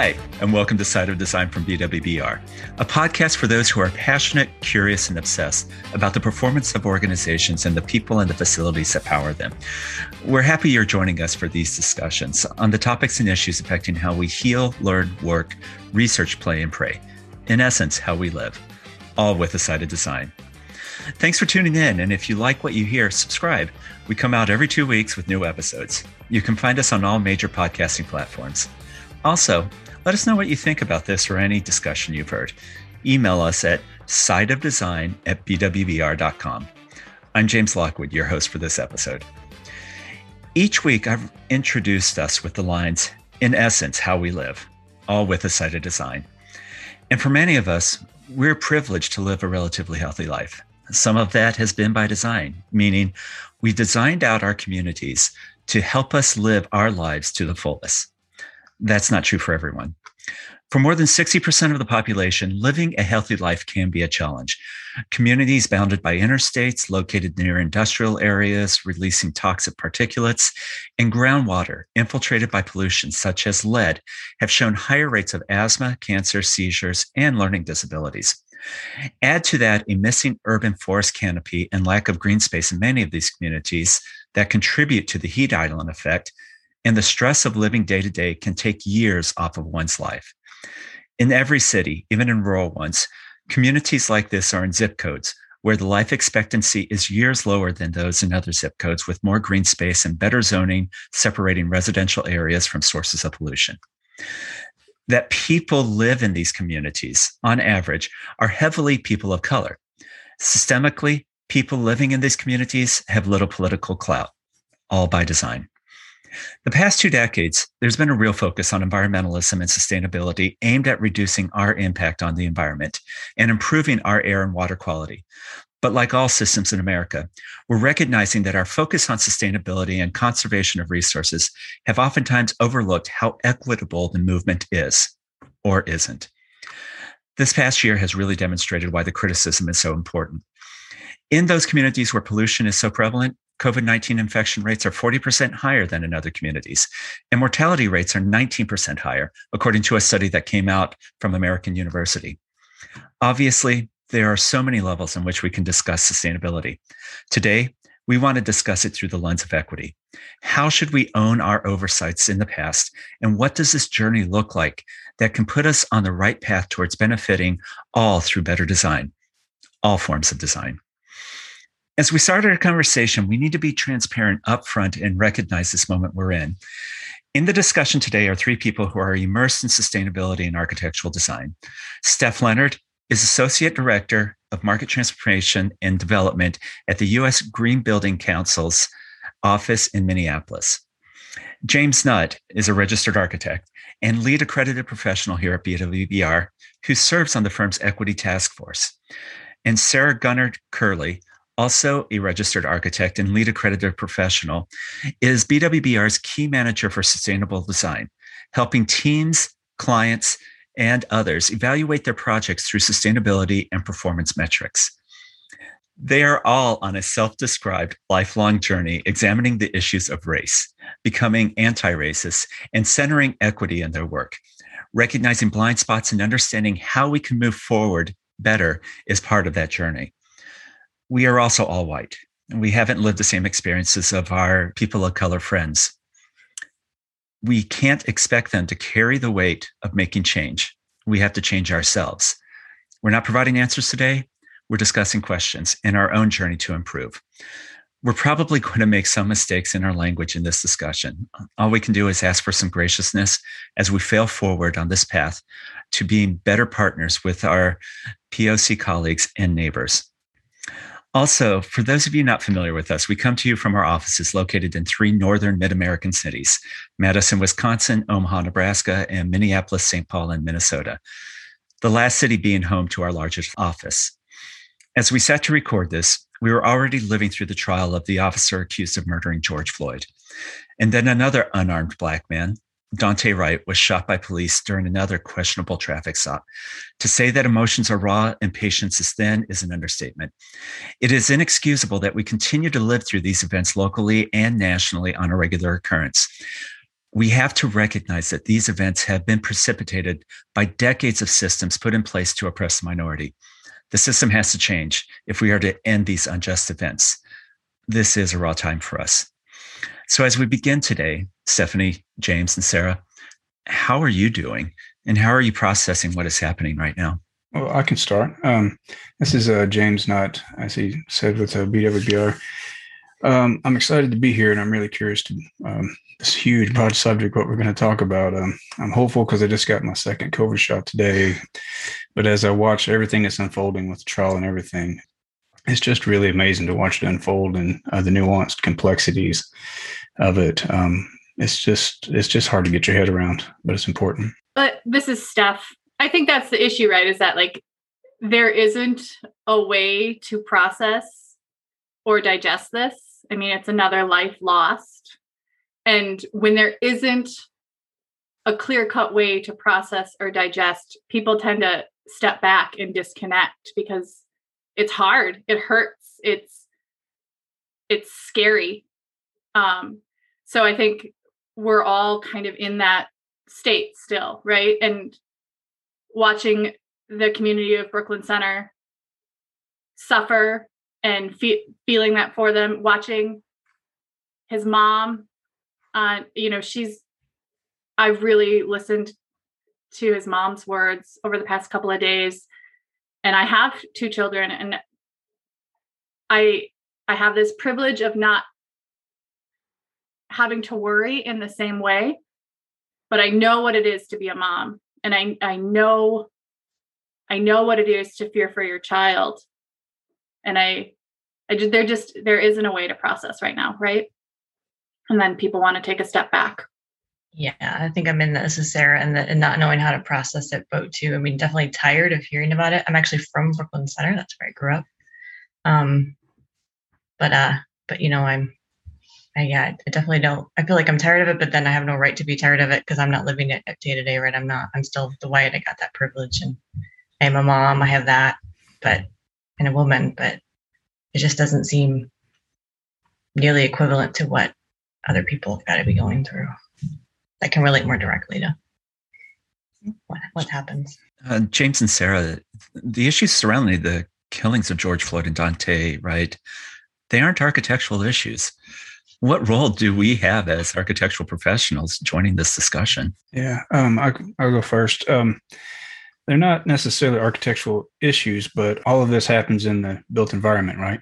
Hi, and welcome to Side of Design from BWBR, a podcast for those who are passionate, curious, and obsessed about the performance of organizations and the people and the facilities that power them. We're happy you're joining us for these discussions on the topics and issues affecting how we heal, learn, work, research, play, and pray. In essence, how we live, all with a side of design. Thanks for tuning in. And if you like what you hear, subscribe. We come out every two weeks with new episodes. You can find us on all major podcasting platforms. Also, let us know what you think about this or any discussion you've heard. Email us at sideofdesign at bwbr.com. I'm James Lockwood, your host for this episode. Each week, I've introduced us with the lines, in essence, how we live, all with a side of design. And for many of us, we're privileged to live a relatively healthy life. Some of that has been by design, meaning we designed out our communities to help us live our lives to the fullest. That's not true for everyone. For more than 60% of the population, living a healthy life can be a challenge. Communities bounded by interstates, located near industrial areas, releasing toxic particulates, and groundwater infiltrated by pollution such as lead have shown higher rates of asthma, cancer, seizures, and learning disabilities. Add to that a missing urban forest canopy and lack of green space in many of these communities that contribute to the heat island effect, and the stress of living day to day can take years off of one's life. In every city, even in rural ones, communities like this are in zip codes where the life expectancy is years lower than those in other zip codes with more green space and better zoning separating residential areas from sources of pollution. That people live in these communities, on average, are heavily people of color. Systemically, people living in these communities have little political clout, all by design. The past two decades, there's been a real focus on environmentalism and sustainability aimed at reducing our impact on the environment and improving our air and water quality. But like all systems in America, we're recognizing that our focus on sustainability and conservation of resources have oftentimes overlooked how equitable the movement is or isn't. This past year has really demonstrated why the criticism is so important. In those communities where pollution is so prevalent, COVID 19 infection rates are 40% higher than in other communities, and mortality rates are 19% higher, according to a study that came out from American University. Obviously, there are so many levels in which we can discuss sustainability. Today, we want to discuss it through the lens of equity. How should we own our oversights in the past? And what does this journey look like that can put us on the right path towards benefiting all through better design, all forms of design? As we start our conversation, we need to be transparent upfront and recognize this moment we're in. In the discussion today are three people who are immersed in sustainability and architectural design. Steph Leonard is Associate Director of Market Transformation and Development at the U.S. Green Building Council's office in Minneapolis. James Nutt is a registered architect and LEED accredited professional here at BWBR who serves on the firm's equity task force. And Sarah Gunnar Curley also a registered architect and LEED accredited professional, is BWBR's key manager for sustainable design, helping teams, clients, and others evaluate their projects through sustainability and performance metrics. They are all on a self described lifelong journey examining the issues of race, becoming anti racist, and centering equity in their work. Recognizing blind spots and understanding how we can move forward better is part of that journey we are also all white. We haven't lived the same experiences of our people of color friends. We can't expect them to carry the weight of making change. We have to change ourselves. We're not providing answers today. We're discussing questions in our own journey to improve. We're probably going to make some mistakes in our language in this discussion. All we can do is ask for some graciousness as we fail forward on this path to being better partners with our POC colleagues and neighbors. Also, for those of you not familiar with us, we come to you from our offices located in three northern mid American cities Madison, Wisconsin, Omaha, Nebraska, and Minneapolis, St. Paul, and Minnesota. The last city being home to our largest office. As we sat to record this, we were already living through the trial of the officer accused of murdering George Floyd. And then another unarmed Black man, Daunte Wright was shot by police during another questionable traffic stop. To say that emotions are raw and patience is thin is an understatement. It is inexcusable that we continue to live through these events locally and nationally on a regular occurrence. we have to recognize that these events have been precipitated by decades of systems put in place to oppress the minority. The system has to change if we are to end these unjust events. This is a raw time for us. So, as we begin today, Stephanie, James, and Sarah, how are you doing? And how are you processing what is happening right now? Well, I can start. Um, this is uh, James Nutt, as he said with uh, BWBR. Um, I'm excited to be here, and I'm really curious to um, this huge, broad subject. What we're going to talk about. Um, I'm hopeful because I just got my second COVID shot today, but as I watch everything that's unfolding with the trial and everything, it's just really amazing to watch it unfold and uh, the nuanced complexities of it. Um, it's just it's just hard to get your head around, but it's important. But this is Steph. I think that's the issue, right? Is that like there isn't a way to process or digest this. I mean, it's another life lost. And when there isn't a clear cut way to process or digest, people tend to step back and disconnect because it's hard. It hurts. It's it's scary. Um, so I think we're all kind of in that state still, right? And watching the community of Brooklyn Center suffer and fe- feeling that for them, watching his mom, uh, you know, she's, I've really listened to his mom's words over the past couple of days. And I have two children and I I have this privilege of not having to worry in the same way but i know what it is to be a mom and i i know i know what it is to fear for your child. And i i just there just there isn't a way to process right now right? And then people want to take a step back. Yeah i think i'm in this as sarah and, and not knowing how to process it boat too i mean definitely tired of hearing about it. I'm actually from brooklyn center that's where i grew up. Um but uh but you know i'm I, yeah, I definitely don't. I feel like I'm tired of it, but then I have no right to be tired of it because I'm not living it day to day, right? I'm not. I'm still the white. I got that privilege, and I'm a mom. I have that, but and a woman, but it just doesn't seem nearly equivalent to what other people have got to be going through. I can relate more directly to what what happens. Uh, James and Sarah, the issues surrounding the killings of George Floyd and Daunte Wright? They aren't architectural issues what role do we have as architectural professionals joining this discussion? Yeah, um, I, will go first. Um, they're not necessarily architectural issues, but all of this happens in the built environment, right?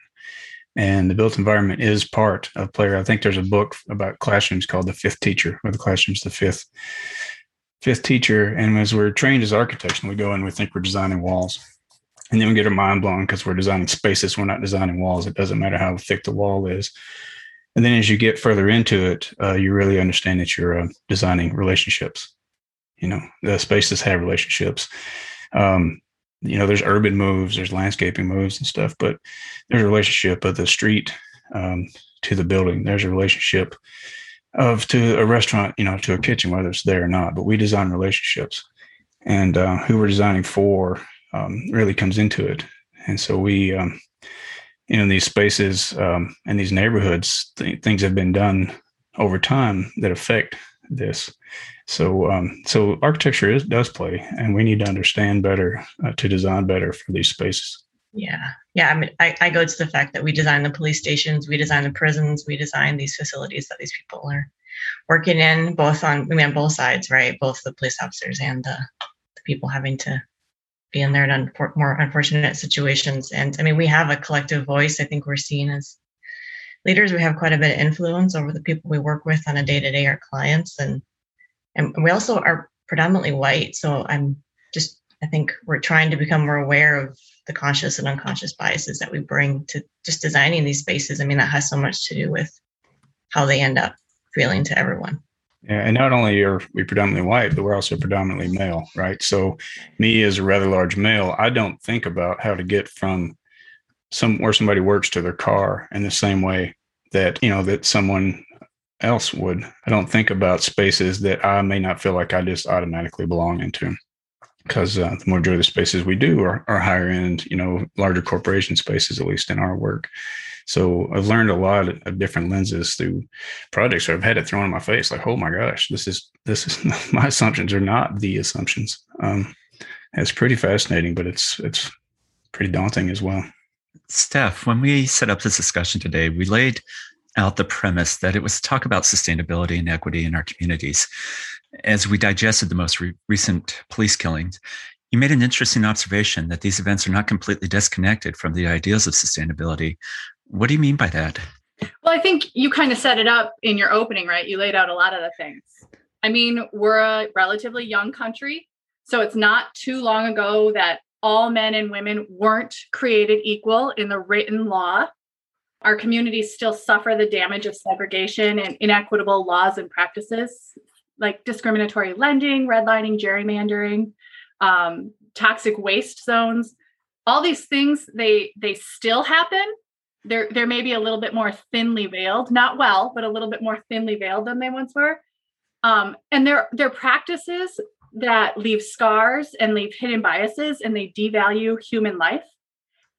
And the built environment is part of player. I think there's a book about classrooms called The Fifth Teacher, where the classroom's the fifth fifth teacher. And as we're trained as architects, and we go in, we think we're designing walls. And then we get our mind blown because we're designing spaces. We're not designing walls. It doesn't matter how thick the wall is. And then as you get further into it, uh, you really understand that you're uh, designing relationships. You know, the spaces have relationships. Um, you know, there's urban moves, there's landscaping moves and stuff, but there's a relationship of the street um, to the building. There's a relationship of to a restaurant, you know, to a kitchen, whether it's there or not. But we design relationships, and uh, who we're designing for um, really comes into it. And so we um, you know, these spaces um, and these neighborhoods, th- things have been done over time that affect this. So, um, so architecture is, does play, and we need to understand better uh, to design better for these spaces. Yeah, yeah. I mean, I, I go to the fact that we design the police stations, we design the prisons, we design these facilities that these people are working in, both on, I mean, on both sides, right? Both the police officers and the, the people having to be in there in more unfortunate situations. And I mean, we have a collective voice. I think we're seen as leaders. We have quite a bit of influence over the people we work with on a day to day, our clients, and and we also are predominantly white. So I'm just, I think we're trying to become more aware of the conscious and unconscious biases that we bring to just designing these spaces. I mean, that has so much to do with how they end up feeling to everyone. And not only are we predominantly white, but we're also predominantly male, right? So, me as a rather large male, I don't think about how to get from some where somebody works to their car in the same way that you know that someone else would. I don't think about spaces that I may not feel like I just automatically belong into. Because uh, the majority of the spaces we do are, are higher end, you know, larger corporation spaces, at least in our work. So I've learned a lot of different lenses through projects where I've had it thrown in my face, like, oh my gosh, this is this is my assumptions are not the assumptions. Um, it's pretty fascinating, but it's it's pretty daunting as well. Steph, when we set up this discussion today, we laid out the premise that it was to talk about sustainability and equity in our communities. As we digested the most re- recent police killings, you made an interesting observation that these events are not completely disconnected from the ideas of sustainability. What do you mean by that? Well, I think you kind of set it up in your opening, right? You laid out a lot of the things. I mean, we're a relatively young country. So it's not too long ago that all men and women weren't created equal in the written law. Our communities still suffer the damage of segregation and inequitable laws and practices like discriminatory lending, redlining, gerrymandering, um, toxic waste zones. All these things they they still happen. They're they're maybe a little bit more thinly veiled, not well, but a little bit more thinly veiled than they once were. Um, and they're they're practices that leave scars and leave hidden biases and they devalue human life.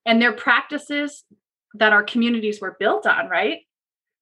And they're practices that our communities were built on, right?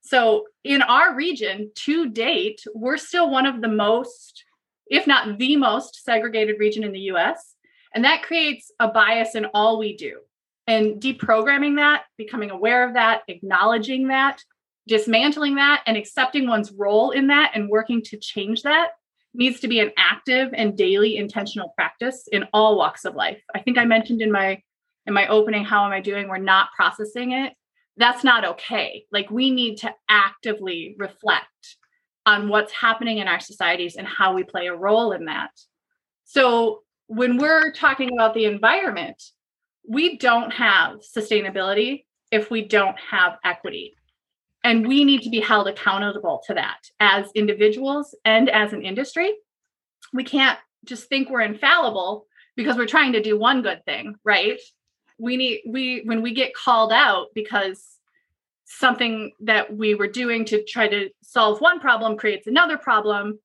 So in our region to date, we're still one of the most, if not the most segregated region in the US. And that creates a bias in all we do. And deprogramming that, becoming aware of that, acknowledging that, dismantling that, and accepting one's role in that and working to change that needs to be an active and daily intentional practice in all walks of life. I think I mentioned in my in my opening how am I doing? We're not processing it. That's not okay. Like we need to actively reflect on what's happening in our societies and how we play a role in that. So when we're talking about the environment, we don't have sustainability if we don't have equity. And we need to be held accountable to that as individuals and as an industry. We can't just think we're infallible because we're trying to do one good thing, right? We need we when we get called out because something that we were doing to try to solve one problem creates another problem,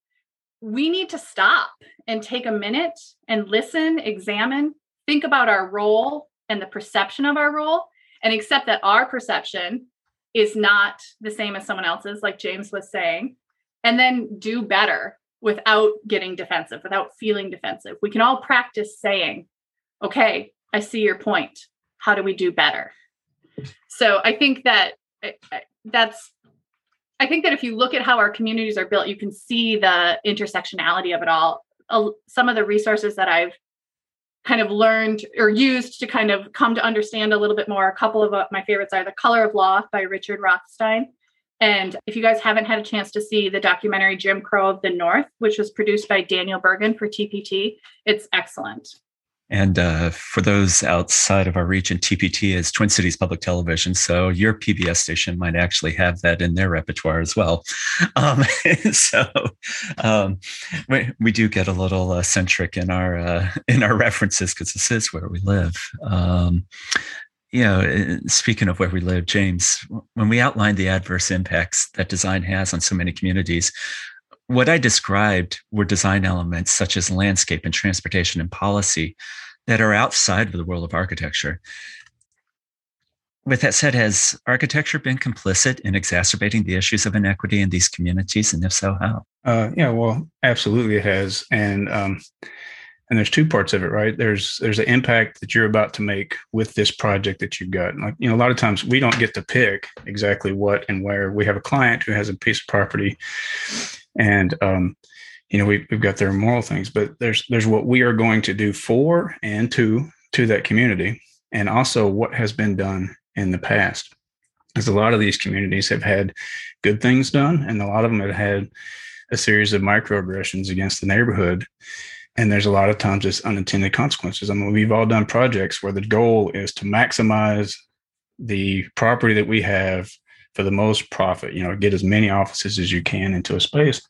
we need to stop and take a minute and listen, examine, think about our role and the perception of our role and accept that our perception is not the same as someone else's, like James was saying, and then do better without getting defensive, without feeling defensive. We can all practice saying, okay, I see your point. How do we do better? So I think that that's I think that if you look at how our communities are built, you can see the intersectionality of it all. Some of the resources that I've kind of learned or used to kind of come to understand a little bit more. A couple of uh, my favorites are The Color of Law by Richard Rothstein. And if you guys haven't had a chance to see the documentary Jim Crow of the North, which was produced by Daniel Bergin for TPT, it's excellent. And uh, for those outside of our region, TPT is Twin Cities Public Television. So your PBS station might actually have that in their repertoire as well. Um, so um, we, we, do get a little uh, centric in our uh, in our references because this is where we live. Um, you know, uh, speaking of where we live, James, when we outlined the adverse impacts that design has on so many communities, what I described were design elements such as landscape and transportation and policy that are outside of the world of architecture. With that said, has architecture been complicit in exacerbating the issues of inequity in these communities? And if so, how? Uh, yeah, well, absolutely it has. And um, and there's two parts of it, right? There's there's an impact that you're about to make with this project that you've got. Like you know, a lot of times we don't get to pick exactly what and where. We have a client who has a piece of property, and um, you know we, we've got their moral things but there's there's what we are going to do for and to to that community and also what has been done in the past. Because a lot of these communities have had good things done and a lot of them have had a series of microaggressions against the neighborhood and there's a lot of times it's unintended consequences. I mean we've all done projects where the goal is to maximize the property that we have for the most profit you know get as many offices as you can into a space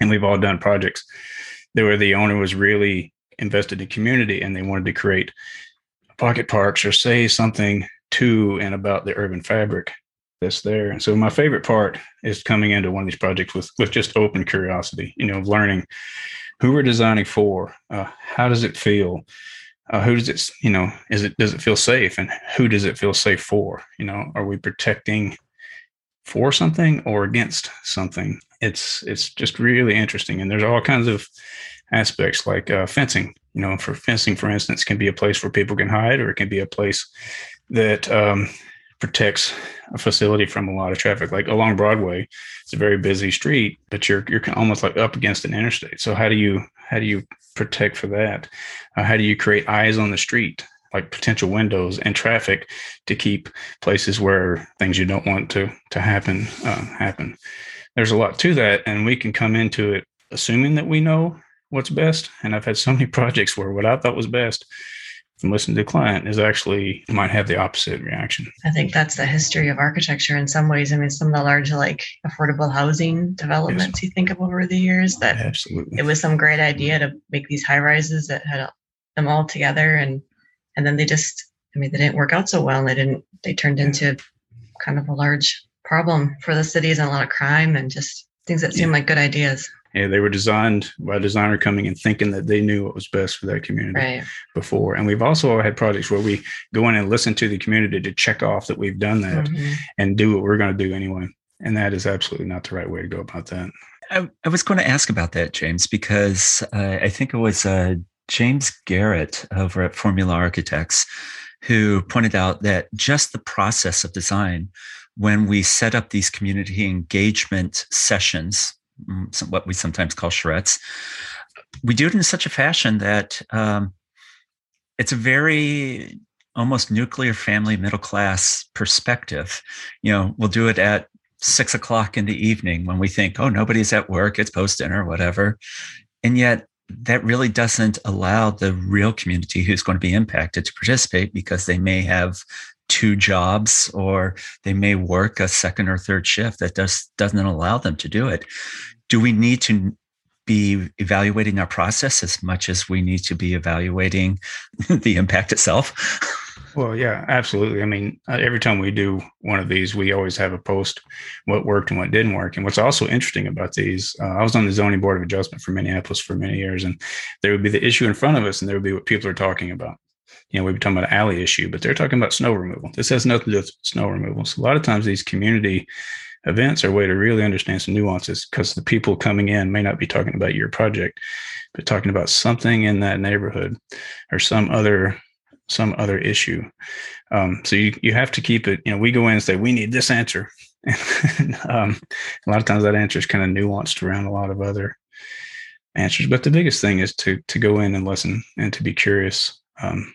and we've all done projects where the owner was really invested in community and they wanted to create pocket parks or say something to and about the urban fabric that's there. And so my favorite part is coming into one of these projects with with just open curiosity, you know, of learning who we're designing for, uh, how does it feel, uh, who does it, you know, is it does it feel safe, and who does it feel safe for? You know, are we protecting for something or against something? It's it's just really interesting, and there's all kinds of aspects like uh, fencing. You know, for fencing, for instance, can be a place where people can hide, or it can be a place that um, protects a facility from a lot of traffic. Like along Broadway, it's a very busy street, but you're you're almost like up against an interstate. So how do you how do you protect for that? Uh, how do you create eyes on the street, like potential windows and traffic, to keep places where things you don't want to to happen uh, happen? There's a lot to that, and we can come into it assuming that we know what's best. And I've had so many projects where what I thought was best and listening to the client is actually might have the opposite reaction. I think that's the history of architecture in some ways. I mean, some of the large like affordable housing developments yes. you think of over the years that absolutely it was some great idea to make these high rises that had them all together and and then they just I mean they didn't work out so well and they didn't they turned into kind of a large problem for the cities and a lot of crime and just things that seem yeah. like good ideas yeah, they were designed by a designer coming and thinking that they knew what was best for that community right. before. And we've also had projects where we go in and listen to the community to check off that we've done that mm-hmm. and do what we're going to do anyway. And that is absolutely not the right way to go about that. I, I was going to ask about that, James, because uh, I think it was uh, James Garrett over at 4RM+ULA Architects who pointed out that just the process of design, when we set up these community engagement sessions Mm, what we sometimes call charrettes. We do it in such a fashion that um, it's a very almost nuclear family middle class perspective. You know, we'll do it at six o'clock in the evening when we think, oh, nobody's at work, it's post dinner, whatever. And yet, that really doesn't allow the real community who's going to be impacted to participate because they may have two jobs or they may work a second or third shift that does doesn't allow them to do it. Do we need to be evaluating our process as much as we need to be evaluating the impact itself well yeah absolutely i mean uh, every time we do one of these we always have a post what worked and what didn't work and what's also interesting about these uh, i was on the zoning board of adjustment for minneapolis for many years and there would be the issue in front of us and there would be what people are talking about you know, we'd be talking about alley issue, but they're talking about snow removal. This has nothing to do with snow removal. So a lot of times these community events are a way to really understand some nuances because the people coming in may not be talking about your project, but talking about something in that neighborhood or some other some other issue. Um, so you you have to keep it. You know, we go in and say we need this answer. um, a lot of times that answer is kind of nuanced around a lot of other answers. But the biggest thing is to to go in and listen and to be curious. Um,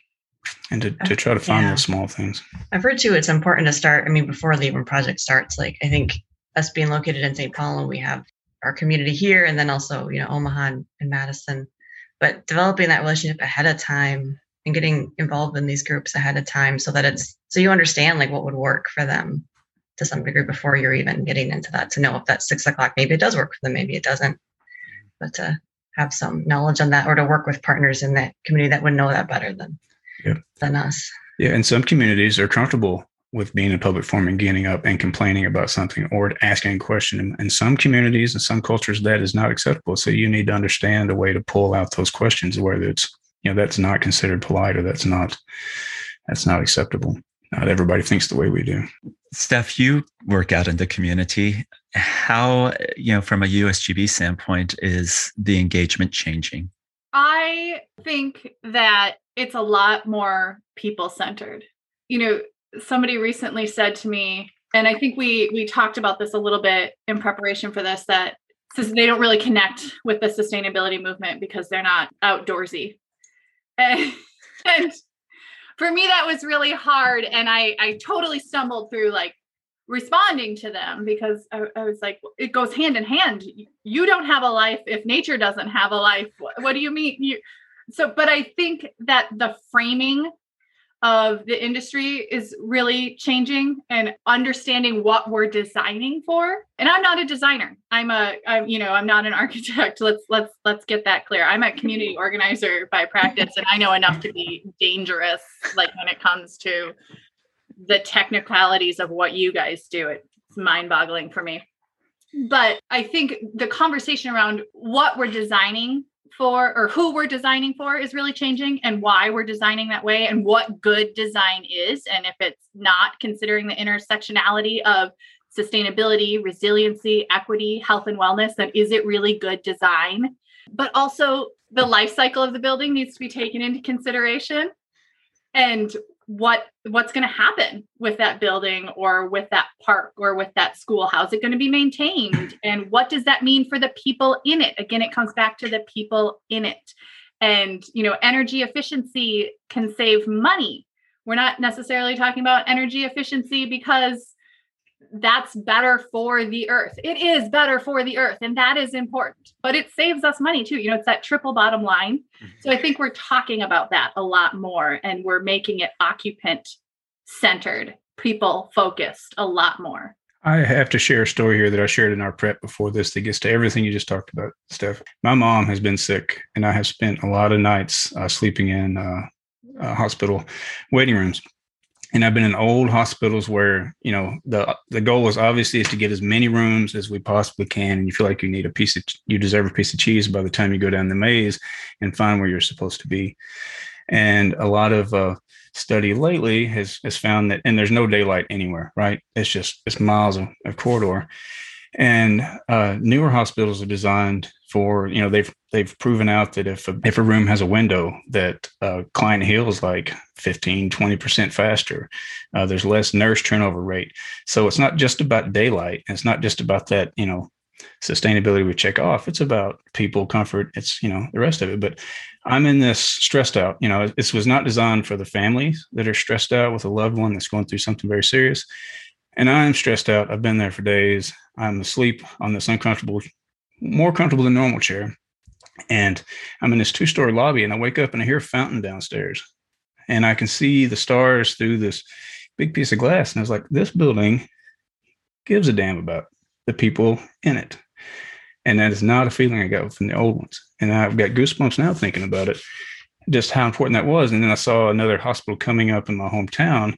and to, to try to find yeah. those small things. I've heard too, it's important to start. I mean, before the even project starts, like I think us being located in St. Paul and we have our community here and then also, you know, Omaha and, and Madison, but developing that relationship ahead of time and getting involved in these groups ahead of time so that it's so you understand like what would work for them to some degree before you're even getting into that to know if that's six o'clock maybe it does work for them maybe it doesn't but to have some knowledge on that or to work with partners in that community that would know that better than yeah. than us. Yeah, and some communities are comfortable with being in public forum and getting up and complaining about something or asking a question. And in some communities and some cultures, that is not acceptable. So you need to understand a way to pull out those questions, whether it's you know that's not considered polite or that's not that's not acceptable. Not everybody thinks the way we do. Steph, you work out in the community. How, you know, from a USGB standpoint, is the engagement changing? I think that it's a lot more people centered. You know, somebody recently said to me, and I think we we talked about this a little bit in preparation for this that says they don't really connect with the sustainability movement because they're not outdoorsy. And, for me that was really hard and I I totally stumbled through like responding to them because I, I, was like, it goes hand in hand. You don't have a life if nature doesn't have a life. What, what do you mean? You so, but I think that the framing of the industry is really changing and understanding what we're designing for and i'm not a designer i'm a I'm, you know i'm not an architect let's let's let's get that clear i'm a community organizer by practice and i know enough to be dangerous like when it comes to the technicalities of what you guys do. It's mind boggling for me. But I think the conversation around what we're designing for or who we're designing for is really changing and why we're designing that way and what good design is. And if it's not considering the intersectionality of sustainability resiliency equity health and wellness then is it really good design? But also the life cycle of the building needs to be taken into consideration. And what what's going to happen with that building or with that park or with that school? How's it going to be maintained? And what does that mean for the people in it? Again it comes back to the people in it. And you know energy efficiency can save money. We're not necessarily talking about energy efficiency because that's better for the earth. It is better for the earth, and that is important. But it saves us money too. You know, it's that triple bottom line. Mm-hmm. So I think we're talking about that a lot more, and we're making it occupant centered, people focused a lot more. I have to share a story here that I shared in our prep before this that gets to everything you just talked about, Steph. My mom has been sick, and I have spent a lot of nights uh, sleeping in uh, uh, hospital waiting rooms and I've been in old hospitals where you know the the goal was obviously is to get as many rooms as we possibly can, and you feel like you need a piece of you deserve a piece of cheese by the time you go down the maze and find where you're supposed to be. And a lot of uh, study lately has has found that, and there's no daylight anywhere, right? It's just it's miles of, of corridor, and uh, newer hospitals are designed for you know they've they've proven out that if a, if a room has a window that uh, client heals like 15 20% faster uh, there's less nurse turnover rate. So it's not just about daylight. It's not just about that you know sustainability we check off. It's about people comfort. It's you know the rest of it. But i'm in this stressed out you know this was not designed for the families that are stressed out with a loved one that's going through something very serious and i'm stressed out i've been there for days i'm asleep on this uncomfortable more comfortable than normal chair. And I'm in this two story lobby and I wake up and I hear a fountain downstairs and I can see the stars through this big piece of glass. And I was like, this building gives a damn about the people in it. And that is not a feeling I got from the old ones. And I've got goosebumps now thinking about it, just how important that was. And then I saw another hospital coming up in my hometown,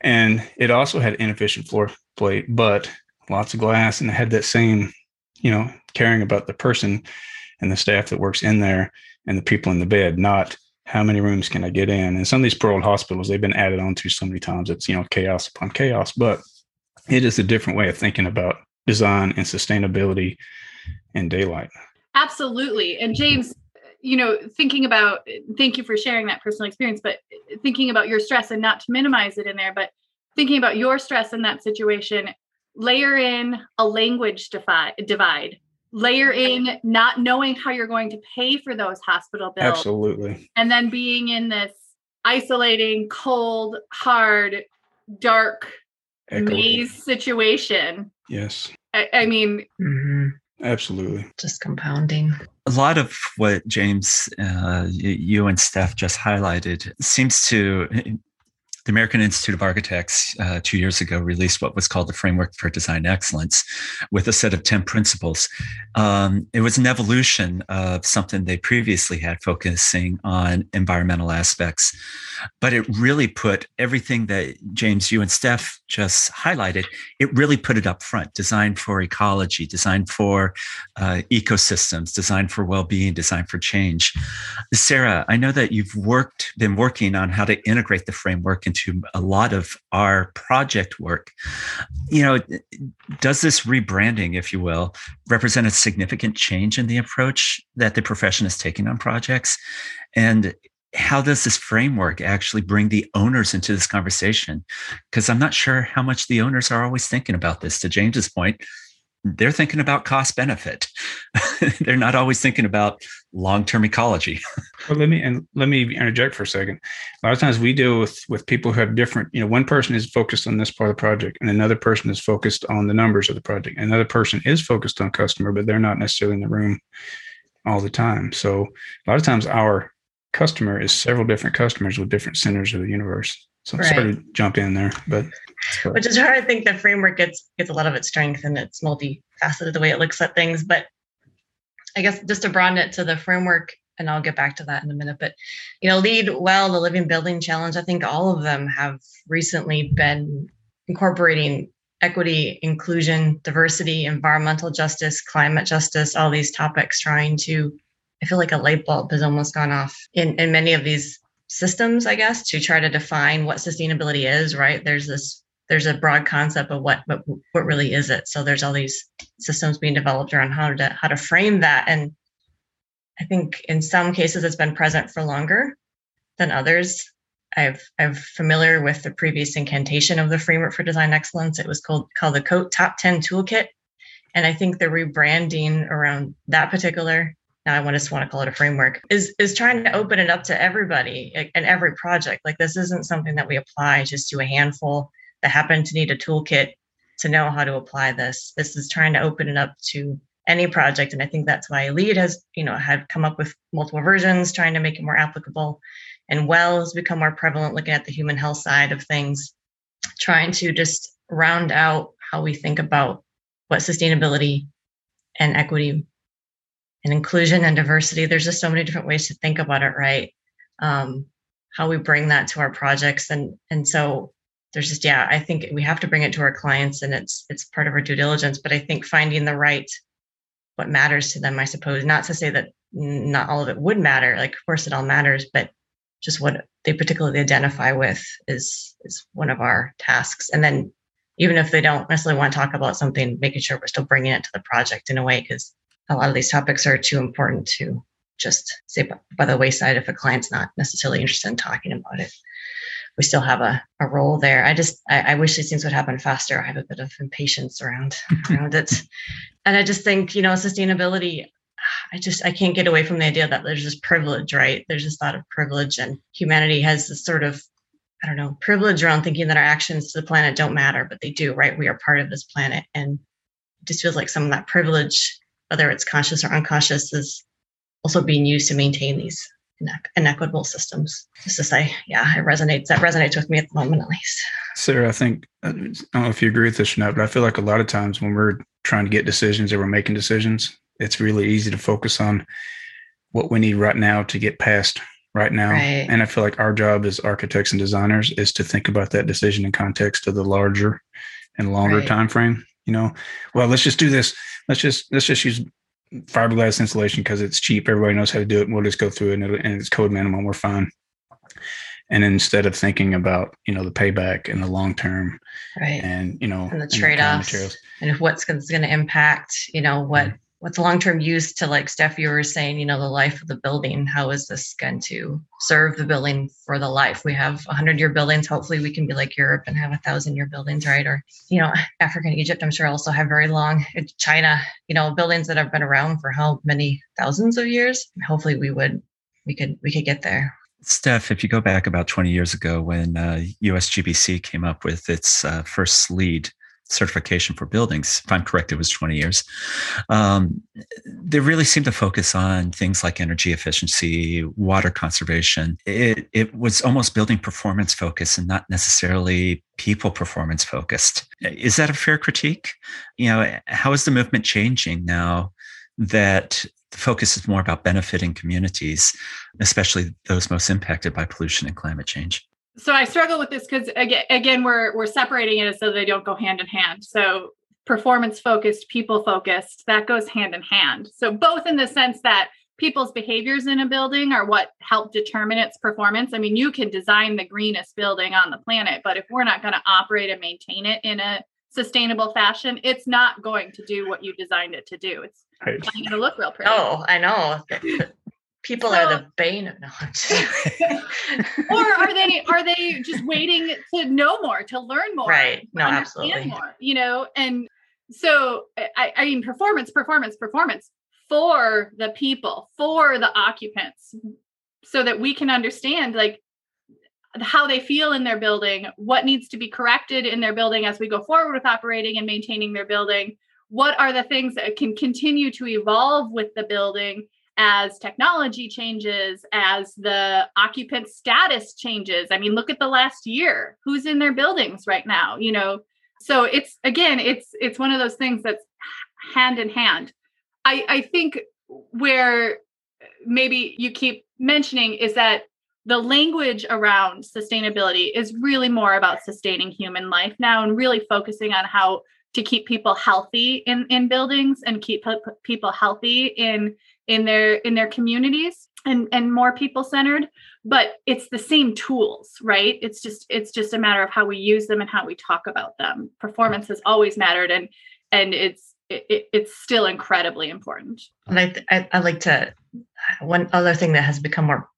and it also had inefficient floor plate, but lots of glass, and it had that same, you know, caring about the person and the staff that works in there and the people in the bed, not how many rooms can I get in? And some of these poor old hospitals, they've been added on to so many times. It's, you know, chaos upon chaos, but it is a different way of thinking about design and sustainability and daylight. Absolutely. And James, you know, thinking about, thank you for sharing that personal experience, but thinking about your stress and not to minimize it in there, but thinking about your stress in that situation, layer in a language divide layer in not knowing how you're going to pay for those hospital bills. Absolutely. And then being in this isolating, cold, hard, dark Echoing. maze situation. Yes. I, I mean, mm-hmm. Absolutely. Just compounding. A lot of what James, uh, you and Steph just highlighted seems to the American Institute of Architects uh, two years ago released what was called the Framework for Design Excellence with a set of 10 principles. Um, it was an evolution of something they previously had focusing on environmental aspects, but it really put everything that James, you and Steph just highlighted, it really put it up front design for ecology, design for uh, ecosystems, design for well being, design for change. Sarah, I know that you've worked, been working on how to integrate the framework into a lot of our project work. You know, does this rebranding, if you will, represent a significant change in the approach that the profession is taking on projects? And how does this framework actually bring the owners into this conversation? Because I'm not sure how much the owners are always thinking about this. To James's point, they're thinking about cost benefit. they're not always thinking about long-term ecology. well, let me and let me interject for a second. A lot of times we deal with with people who have different, you know, one person is focused on this part of the project and another person is focused on the numbers of the project. Another person is focused on customer, but they're not necessarily in the room all the time. So a lot of times our customer is several different customers with different centers of the universe. So right. sorry to jump in there, but which is where I think the framework gets gets a lot of its strength and it's multifaceted the way it looks at things. But I guess just to broaden it to the framework, and I'll get back to that in a minute. But you know, LEED well, the Living Building Challenge, I think all of them have recently been incorporating equity, inclusion, diversity, environmental justice, climate justice, all these topics, trying to I feel like a light bulb has almost gone off in, in many of these systems, I guess, to try to define what sustainability is, right? There's this there's a broad concept of what what what really is it. So there's all these systems being developed around how to how to frame that. And I think in some cases it's been present for longer than others. I've I'm familiar with the previous incantation of the framework for design excellence. It was called called the COTE Top 10 Toolkit. And I think the rebranding around that particular now I just want to call it a framework is is trying to open it up to everybody and every project. Like this isn't something that we apply just to a handful that happen to need a toolkit to know how to apply this. This is trying to open it up to any project, and I think that's why LEED has you know had come up with multiple versions, trying to make it more applicable. And WELL has become more prevalent, looking at the human health side of things, trying to just round out how we think about what sustainability and equity and inclusion and diversity. There's just so many different ways to think about it, right? Um, how we bring that to our projects, and and so there's just yeah, I think we have to bring it to our clients, and it's it's part of our due diligence. But I think finding the right what matters to them, I suppose, not to say that not all of it would matter. Like, of course, it all matters, but just what they particularly identify with is is one of our tasks. And then even if they don't necessarily want to talk about something, making sure we're still bringing it to the project in a way because a lot of these topics are too important to just say by the wayside if a client's not necessarily interested in talking about it. We still have a, a role there. I just I, I wish these things would happen faster. I have a bit of impatience around around it. And I just think, you know, sustainability, I just I can't get away from the idea that there's this privilege, right? There's this thought of privilege and humanity has this sort of I don't know, privilege around thinking that our actions to the planet don't matter, but they do, right? We are part of this planet. And it just feels like some of that privilege whether it's conscious or unconscious, is also being used to maintain these inequitable systems. Just to say, yeah, it resonates. That resonates with me at the moment, at least. Sarah, I think uh, I don't know if you agree with this or not, but I feel like a lot of times when we're trying to get decisions or we're making decisions, it's really easy to focus on what we need right now to get past right now. Right. And I feel like our job as architects and designers is to think about that decision in context of the larger and longer right. time frame. You know, well, let's just do this let's just let's just use fiberglass insulation because it's cheap. Everybody knows how to do it. We'll just go through it and, and it's code minimum. We're fine. And instead of thinking about you know the payback and the long term, right, and you know and the trade offs, and, and if what's going to impact, you know what mm-hmm what's long-term use to like Steph, you were saying, you know, the life of the building, how is this going to serve the building for the life? We have 100 year buildings. Hopefully we can be like Europe and have a thousand year buildings, right? Or, you know, Africa and Egypt, I'm sure also have very long, China, you know, buildings that have been around for how many thousands of years? Hopefully we would, we could, we could get there. Steph, if you go back about 20 years ago when uh, USGBC came up with its uh, first LEED certification for buildings, if I'm correct, it was 20 years. Um, they really seemed to focus on things like energy efficiency, water conservation. It, it was almost building performance focused and not necessarily people performance focused. Is that a fair critique? You know, how is the movement changing now that the focus is more about benefiting communities, especially those most impacted by pollution and climate change? So I struggle with this because again, again, we're we're separating it so they don't go hand in hand. So performance focused, people focused, that goes hand in hand. So both in the sense that people's behaviors in a building are what help determine its performance. I mean, you can design the greenest building on the planet, but if we're not going to operate and maintain it in a sustainable fashion, it's not going to do what you designed it to do. It's right. going to look real pretty. Oh, I know. People so, are the bane of knowledge. or are they are they just waiting to know more, to learn more? Right. No, absolutely. More, you know, and so I, I mean performance, performance, performance for the people, for the occupants, so that we can understand like how they feel in their building, what needs to be corrected in their building as we go forward with operating and maintaining their building. What are the things that can continue to evolve with the building as technology changes, as the occupant status changes. I mean, look at the last year. Who's in their buildings right now? You know, so it's again, it's it's one of those things that's hand in hand. I I think where maybe you keep mentioning is that the language around sustainability is really more about sustaining human life now and really focusing on how to keep people healthy in in buildings and keep people healthy in in their in their communities and and more people centered but it's the same tools right? It's just it's just a matter of how we use them and how we talk about them. Performance has always mattered and and it's it, it's still incredibly important. And I, I i like to one other thing that has become more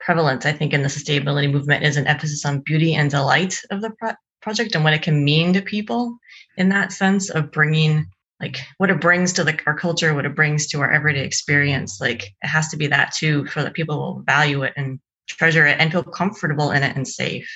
prevalent i think in the sustainability movement is an emphasis on beauty and delight of the pro- project and what it can mean to people in that sense of bringing like what it brings to the, our culture, what it brings to our everyday experience. Like it has to be that too, for that people will value it and treasure it and feel comfortable in it and safe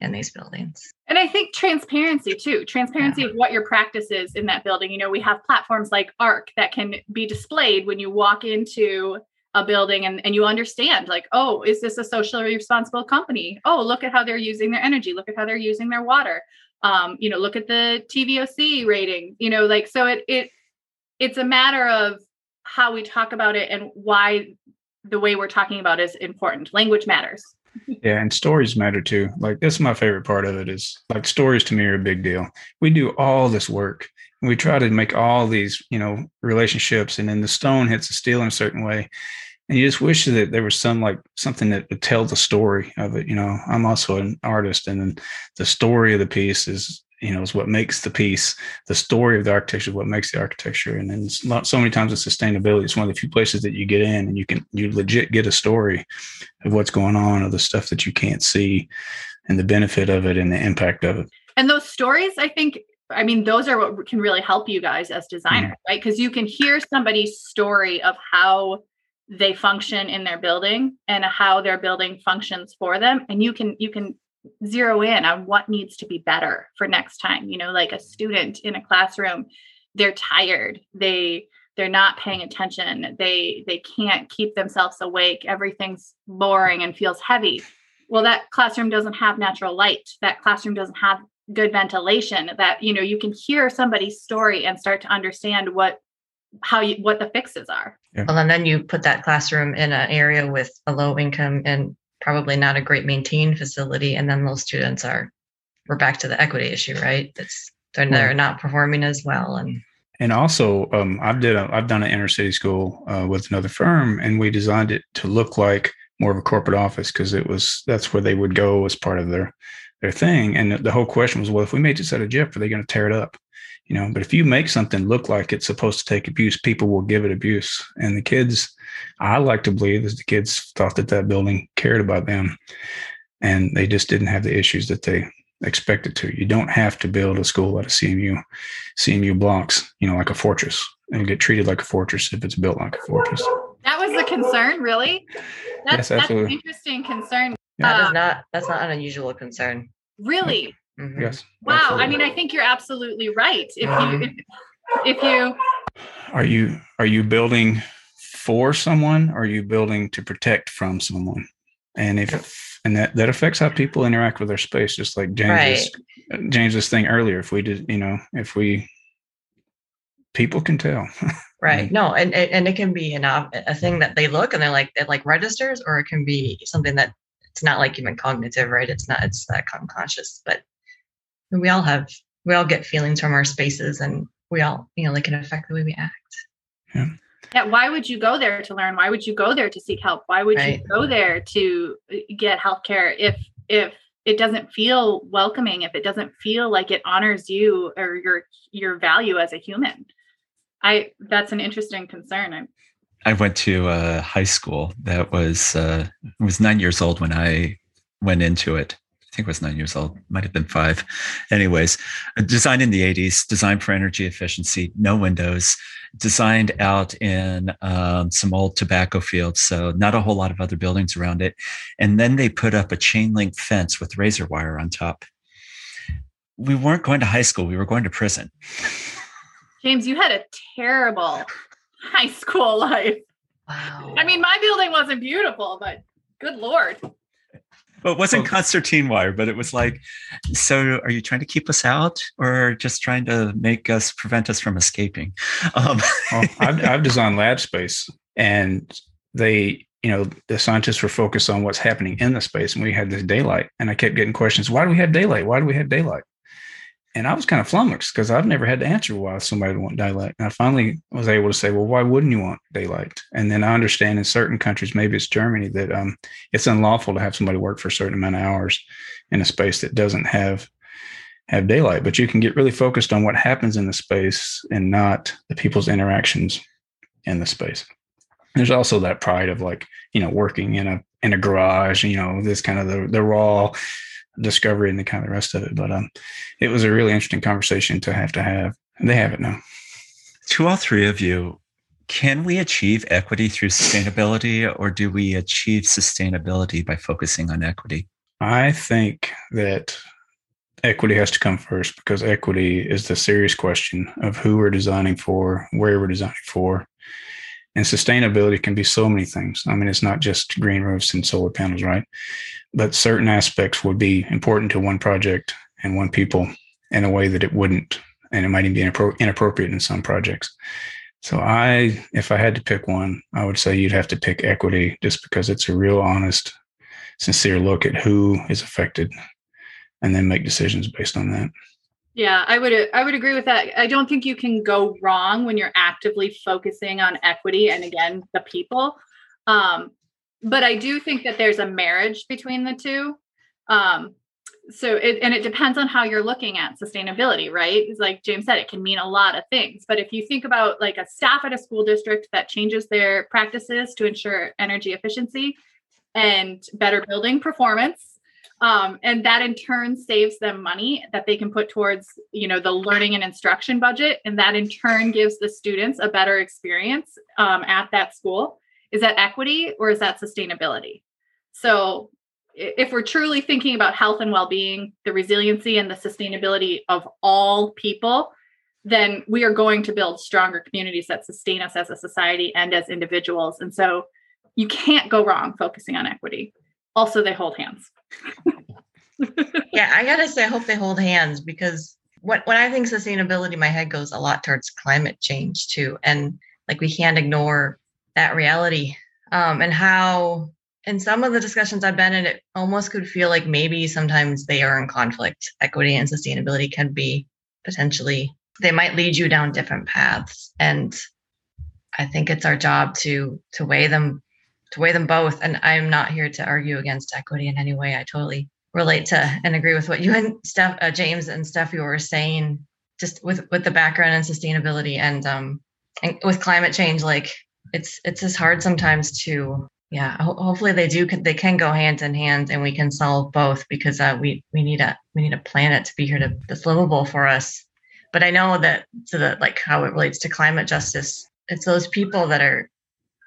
in these buildings. And I think transparency too, transparency yeah. of what your practice is in that building. You know, we have platforms like ARC that can be displayed when you walk into a building and, and you understand like, oh, is this a socially responsible company? Oh, look at how they're using their energy. Look at how they're using their water um, you know look at the tvoc rating you know like so it it it's a matter of how we talk about it and why the way we're talking about is important. Language matters. Yeah and stories matter too. Like that's my favorite part of it is like stories to me are a big deal. We do all this work. And we try to make all these you know relationships and then the stone hits the steel in a certain way and you just wish that there was some like something that would tell the story of it you know i'm also an artist and then the story of the piece is you know is what makes the piece the story of the architecture is what makes the architecture and then not so many times with sustainability it's one of the few places that you get in and you can you legit get a story of what's going on or the stuff that you can't see and the benefit of it and the impact of it and those stories i think I mean, those are what can really help you guys as designers, mm-hmm. right? Because you can hear somebody's story of how they function in their building and how their building functions for them. And you can you can zero in on what needs to be better for next time. You know like a student in a classroom they're tired. They they're not paying attention. They they can't keep themselves awake. Everything's boring and feels heavy. Well that classroom doesn't have natural light. That classroom doesn't have good ventilation that you know you can hear somebody's story and start to understand what how you what the fixes are. Yeah. well and then you put that classroom in an area with a low income and probably not a great maintained facility and then those students are we're back to the equity issue right? It's they're, well, they're not performing as well and and also um, i've did a, i've done an inner city school uh, with another firm and we designed it to look like more of a corporate office because it was that's where they would go as part of their their thing. And the whole question was well if we made this out of gyp are they going to tear it up you know but if you make something look like it's supposed to take abuse people will give it abuse. And the kids i like to believe is the kids thought that that building cared about them and they just didn't have the issues that they expected to. You don't have to build a school out of cmu cmu blocks you know like a fortress and get treated like a fortress if it's built like a fortress. That was the concern really? That's, yes, that's an interesting concern. That uh, is not that's not an unusual concern. Really Mm-hmm. Yes. Wow. Absolutely. I mean, I think you're absolutely right. If you if, if you are you are you building for someone or are you building to protect from someone? And if and that that affects how people interact with their space, just like James's right. James's thing earlier. If we did, you know, if we people can tell. right. No, and and it can be an a thing that they look and they're like it like registers, or it can be something that it's not like even cognitive, right? It's not it's that unconscious, but we all have we all get feelings from our spaces and we all you know they can affect the way we act. Yeah. Yeah why would you go there to learn? Why would you go there to seek help? Why would right. you go there to uh, get healthcare if if it doesn't feel welcoming if it doesn't feel like it honors you or your your value as a human? I that's an interesting concern. I I went to a high school that was uh, was nine years old when I went into it, I think it was nine years old, might have been five. Anyways, designed in the 80s, designed for energy efficiency, no windows, designed out in um, some old tobacco fields. So, not a whole lot of other buildings around it. And then they put up a chain link fence with razor wire on top. We weren't going to high school, we were going to prison. James, you had a terrible high school life. Wow. I mean, my building wasn't beautiful, but good Lord. Well, it wasn't concertina wire, but it was like, so are you trying to keep us out or just trying to make us prevent us from escaping? Um, well, I've, I've designed lab space and they, you know, the scientists were focused on what's happening in the space and we had this daylight. And I kept getting questions, why do we have daylight? Why do we have daylight? And I was kind of flummoxed because I've never had to answer why somebody would want daylight. And I finally was able to say, well, why wouldn't you want daylight? And then I understand in certain countries, maybe it's Germany, that um, it's unlawful to have somebody work for a certain amount of hours in a space that doesn't have have daylight. But you can get really focused on what happens in the space and not the people's interactions in the space. There's also that pride of like, you know, working in a in a garage, you know, this kind of the the raw discovery and the kind of the rest of it. But um, it was a really interesting conversation to have to have, they have it now. To all three of you, can we achieve equity through sustainability, or do we achieve sustainability by focusing on equity? I think that equity has to come first because equity is the serious question of who we're designing for, where we're designing for. And sustainability can be so many things. I mean, it's not just green roofs and solar panels, right? but certain aspects would be important to one project and one people in a way that it wouldn't, and it might even be inappropriate in some projects. So I, if I had to pick one, I would say you'd have to pick equity just because it's a real honest, sincere look at who is affected and then make decisions based on that. Yeah, I would I would agree with that. I don't think you can go wrong when you're actively focusing on equity and again the people. Um, but I do think that there's a marriage between the two. Um, so it and it depends on how you're looking at sustainability, right? It's like James said, it can mean a lot of things. But if you think about like a staff at a school district that changes their practices to ensure energy efficiency and better building performance, um, and that in turn saves them money that they can put towards you know the learning and instruction budget, and that in turn gives the students a better experience um, at that school is that equity or is that sustainability? So if we're truly thinking about health and well-being, the resiliency and the sustainability of all people, then we are going to build stronger communities that sustain us as a society and as individuals. And so you can't go wrong focusing on equity. Also, they hold hands. yeah, I gotta say, I hope they hold hands because what when I think sustainability, my head goes a lot towards climate change too. And like we can't ignore that reality um, and how in some of the discussions I've been in, it almost could feel like maybe sometimes they are in conflict. Equity and sustainability can be potentially, they might lead you down different paths. And I think it's our job to to weigh them, to weigh them both. And I'm not here to argue against equity in any way. I totally relate to and agree with what you and Steph, uh, James and Steffi were saying, just with with the background and sustainability and um and with climate change, like it's it's just hard sometimes to yeah ho- hopefully they do they can go hand in hand and we can solve both because uh, we we need a we need a planet to be here to that's livable for us but i know that to the like how it relates to climate justice it's those people that are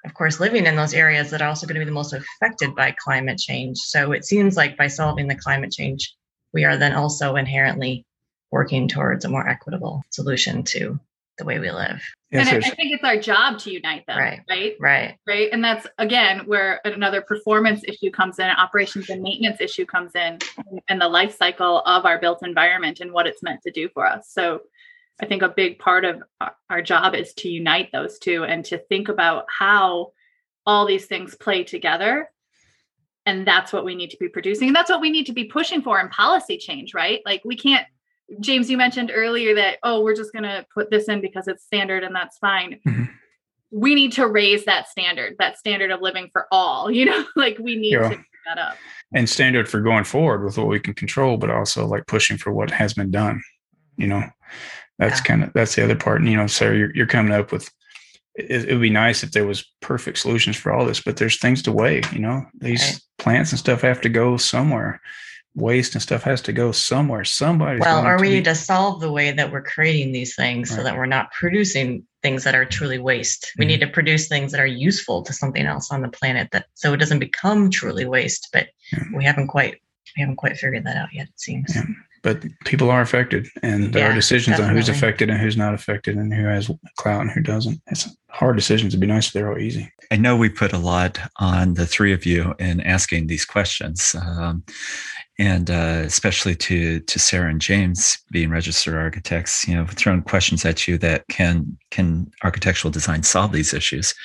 of course living in those areas that are also going to be the most affected by climate change so it seems like by solving the climate change we are then also inherently working towards a more equitable solution to the way we live. Yes, and I, I, think it's our job to unite them. Right. Right. Right. Right. And that's again where another performance issue comes in, operations and maintenance issue comes in, and the life cycle of our built environment and what it's meant to do for us. So I think a big part of our job is to unite those two and to think about how all these things play together. And that's what we need to be producing. And that's what we need to be pushing for in policy change, right? Like we can't James, you mentioned earlier that, oh, we're just going to put this in because it's standard and that's fine. Mm-hmm. We need to raise that standard, that standard of living for all, you know, like we need yeah. to that up. And standard for going forward with what we can control, but also like pushing for what has been done, you know, that's yeah. kind of, that's the other part. And, you know, so you're, you're coming up with, it, it, would be nice if there was perfect solutions for all this, but there's things to weigh, you know, these right. plants and stuff have to go somewhere waste and stuff has to go somewhere. Somebody. Well, or we need to solve the way that we're creating these things right. so that we're not producing things that are truly waste. Mm-hmm. We need to produce things that are useful to something else on the planet that so it doesn't become truly waste. But yeah. we haven't quite we haven't quite figured that out yet, it seems. Yeah. But people are affected and there yeah, are decisions definitely. on who's affected and who's not affected and who has clout and who doesn't. It's hard decisions. It'd be nice if they're all easy. I know we put a lot on the three of you in asking these questions. Um, and uh, especially to to Sarah and James being registered architects, you know, throwing questions at you that can can architectural design solve these issues?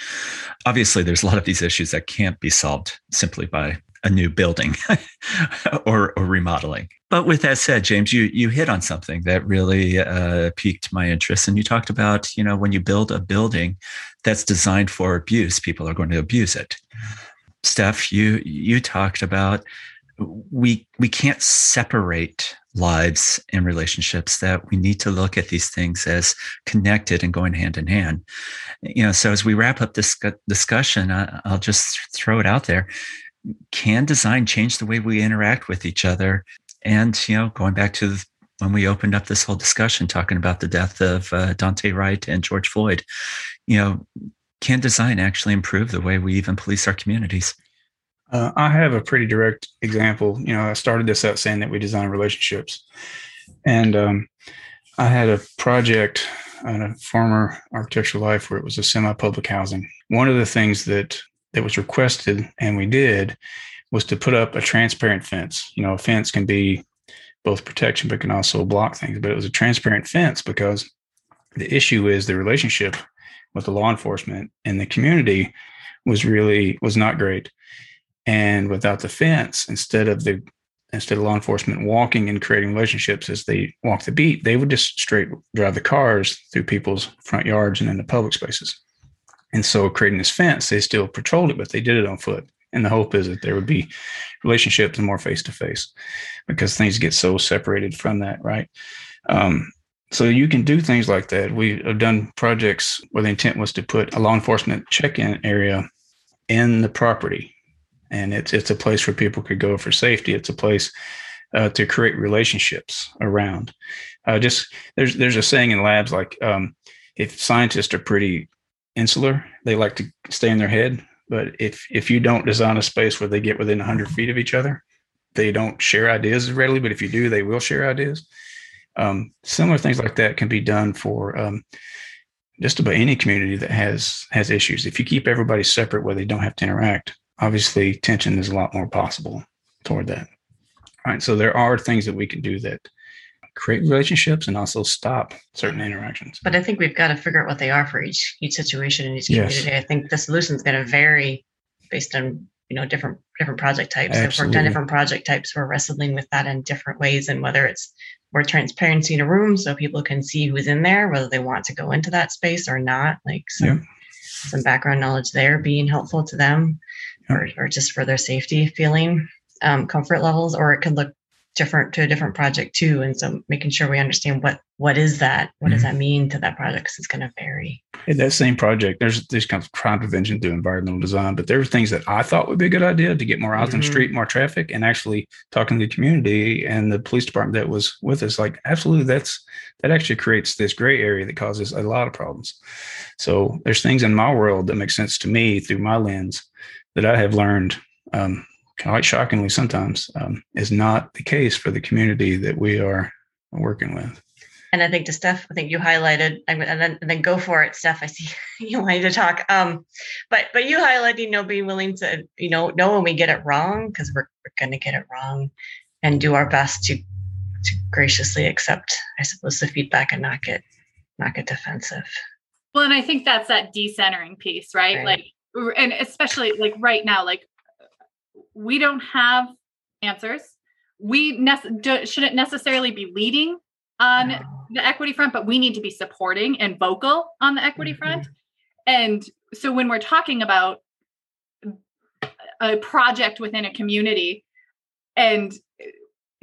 Obviously, there's a lot of these issues that can't be solved simply by a new building or, or remodeling. But with that said, James, you you hit on something that really uh, piqued my interest, and you talked about you know when you build a building that's designed for abuse, people are going to abuse it. Steph, you you talked about we we can't separate lives and relationships that we need to look at these things as connected and going hand in hand you know so as we wrap up this discussion i'll just throw it out there can design change the way we interact with each other and you know going back to when we opened up this whole discussion talking about the death of uh, Daunte Wright and George Floyd you know can design actually improve the way we even police our communities uh, I have a pretty direct example. You know, I started this out saying that we design relationships, and um, I had a project on a former architectural life where it was a semi-public housing. One of the things that that was requested and we did was to put up a transparent fence. You know, a fence can be both protection but can also block things. But it was a transparent fence because the issue is the relationship with the law enforcement and the community was really was not great and without the fence, instead of the instead of law enforcement walking and creating relationships as they walk the beat, they would just straight drive the cars through people's front yards and into public spaces. And so creating this fence, they still patrolled it, but they did it on foot. And the hope is that there would be relationships more face to face because things get so separated from that, right? Um, so you can do things like that. We have done projects where the intent was to put a law enforcement check-in area in the property and it's it's a place where people could go for safety. It's a place uh, to create relationships around. Uh, just there's there's a saying in labs like um, if scientists are pretty insular, they like to stay in their head. But if if you don't design a space where they get within 100 feet of each other, they don't share ideas readily. But if you do, they will share ideas. Um, similar things like that can be done for um, just about any community that has has issues. If you keep everybody separate where they don't have to interact, obviously tension is a lot more possible toward that. All right. So there are things that we can do that create relationships and also stop certain interactions. But I think we've got to figure out what they are for each each situation in each community. Yes. I think the solution is going to vary based on you know different different project types. Absolutely. I've worked on different project types. We're wrestling with that in different ways, and whether it's more transparency in a room so people can see who's in there, whether they want to go into that space or not, like some, yeah. some background knowledge there being helpful to them or, or just for their safety feeling um, comfort levels or it could look different to a different project too. And so making sure we understand what what is that? What mm-hmm. does that mean to that project? Because it's going to vary. In that same project there's this kind of crime prevention through environmental design but there were things that i thought would be a good idea to get more eyes mm-hmm. on the street more traffic and actually talking to the community and the police department that was with us like absolutely that's that actually creates this gray area that causes a lot of problems. So there's things in my world that make sense to me through my lens that I have learned, um, quite shockingly sometimes, um, is not the case for the community that we are working with. And I think to Steph, I think you highlighted, and then, and then go for it, Steph. I see you wanted to talk. Um, but but you highlighted, you know, being willing to, you know, know when we get it wrong because we're, we're going to get it wrong, and do our best to to graciously accept, I suppose, the feedback and not get not get defensive. Well, and I think that's that decentering piece, right? right. Like and especially like right now like we don't have answers we ne- shouldn't necessarily be leading on no. the equity front but we need to be supporting and vocal on the equity mm-hmm. front and so when we're talking about a project within a community and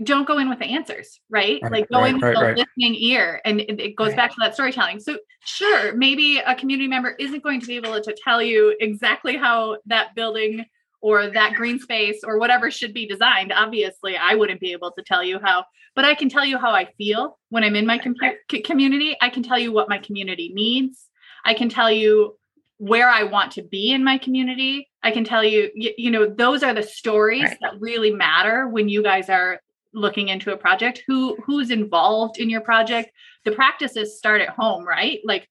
don't go in with the answers, right? right like go right, in with right, a listening ear. And it, it goes back to that storytelling. So sure, maybe a community member isn't going to be able to tell you exactly how that building or that green space or whatever should be designed. Obviously, I wouldn't be able to tell you how, but I can tell you how I feel when I'm in my com- community. I can tell you what my community needs. I can tell you where I want to be in my community. I can tell you, you, you know, those are the stories right. that really matter when you guys are looking into a project who who's involved in your project the practices start at home right like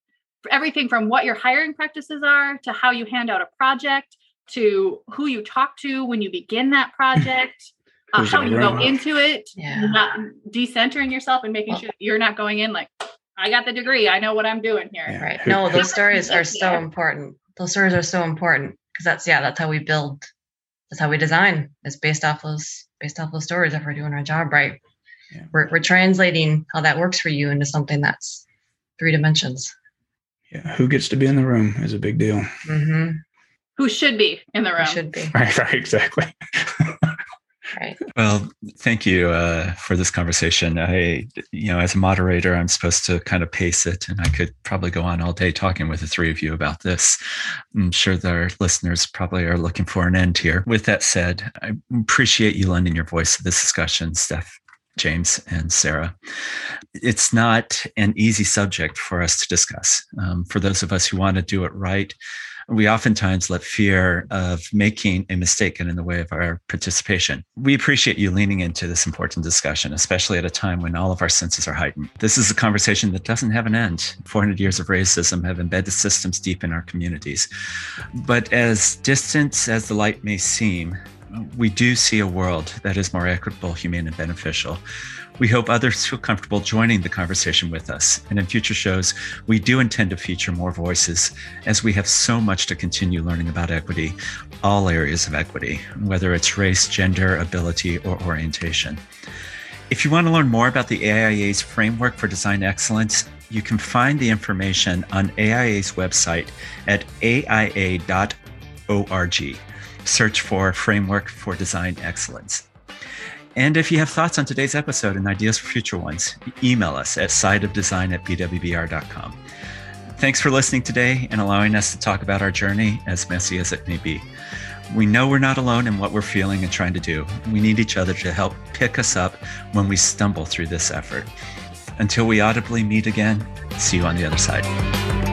everything from what your hiring practices are to how you hand out a project to who you talk to when you begin that project uh, how you go into it yeah. not decentering yourself and making sure you're not going in like i got the degree i know what i'm doing here yeah. right no those stories are so important those stories are so important because that's yeah that's how we build that's how we design. It's based off those based off those stories if we're doing our job right. Yeah. We're we're translating how that works for you into something that's three dimensions. Yeah, who gets to be in the room is a big deal. Mm-hmm. Who should be in the room? Who should be right, right, exactly. right. Well, thank you uh, for this conversation. I, you know, as a moderator, I'm supposed to kind of pace it, and I could probably go on all day talking with the three of you about this. I'm sure that our listeners probably are looking for an end here. With that said, I appreciate you lending your voice to this discussion, Steph. James and Sarah. It's not an easy subject for us to discuss. Um, for those of us who want to do it right, we oftentimes let fear of making a mistake get in the way of our participation. We appreciate you leaning into this important discussion, especially at a time when all of our senses are heightened. This is a conversation that doesn't have an end. 400 years of racism have embedded systems deep in our communities. But as distant as the light may seem, we do see a world that is more equitable, humane, and beneficial. We hope others feel comfortable joining the conversation with us. And in future shows, we do intend to feature more voices as we have so much to continue learning about equity, all areas of equity, whether it's race, gender, ability, or orientation. If you want to learn more about the AIA's framework for design excellence, you can find the information on AIA's website at aia.org. Search for Framework for Design Excellence. And if you have thoughts on today's episode and ideas for future ones, email us at sideofdesign at bwbr.com. Thanks for listening today and allowing us to talk about our journey, as messy as it may be. We know we're not alone in what we're feeling and trying to do. We need each other to help pick us up when we stumble through this effort. Until we audibly meet again, see you on the other side.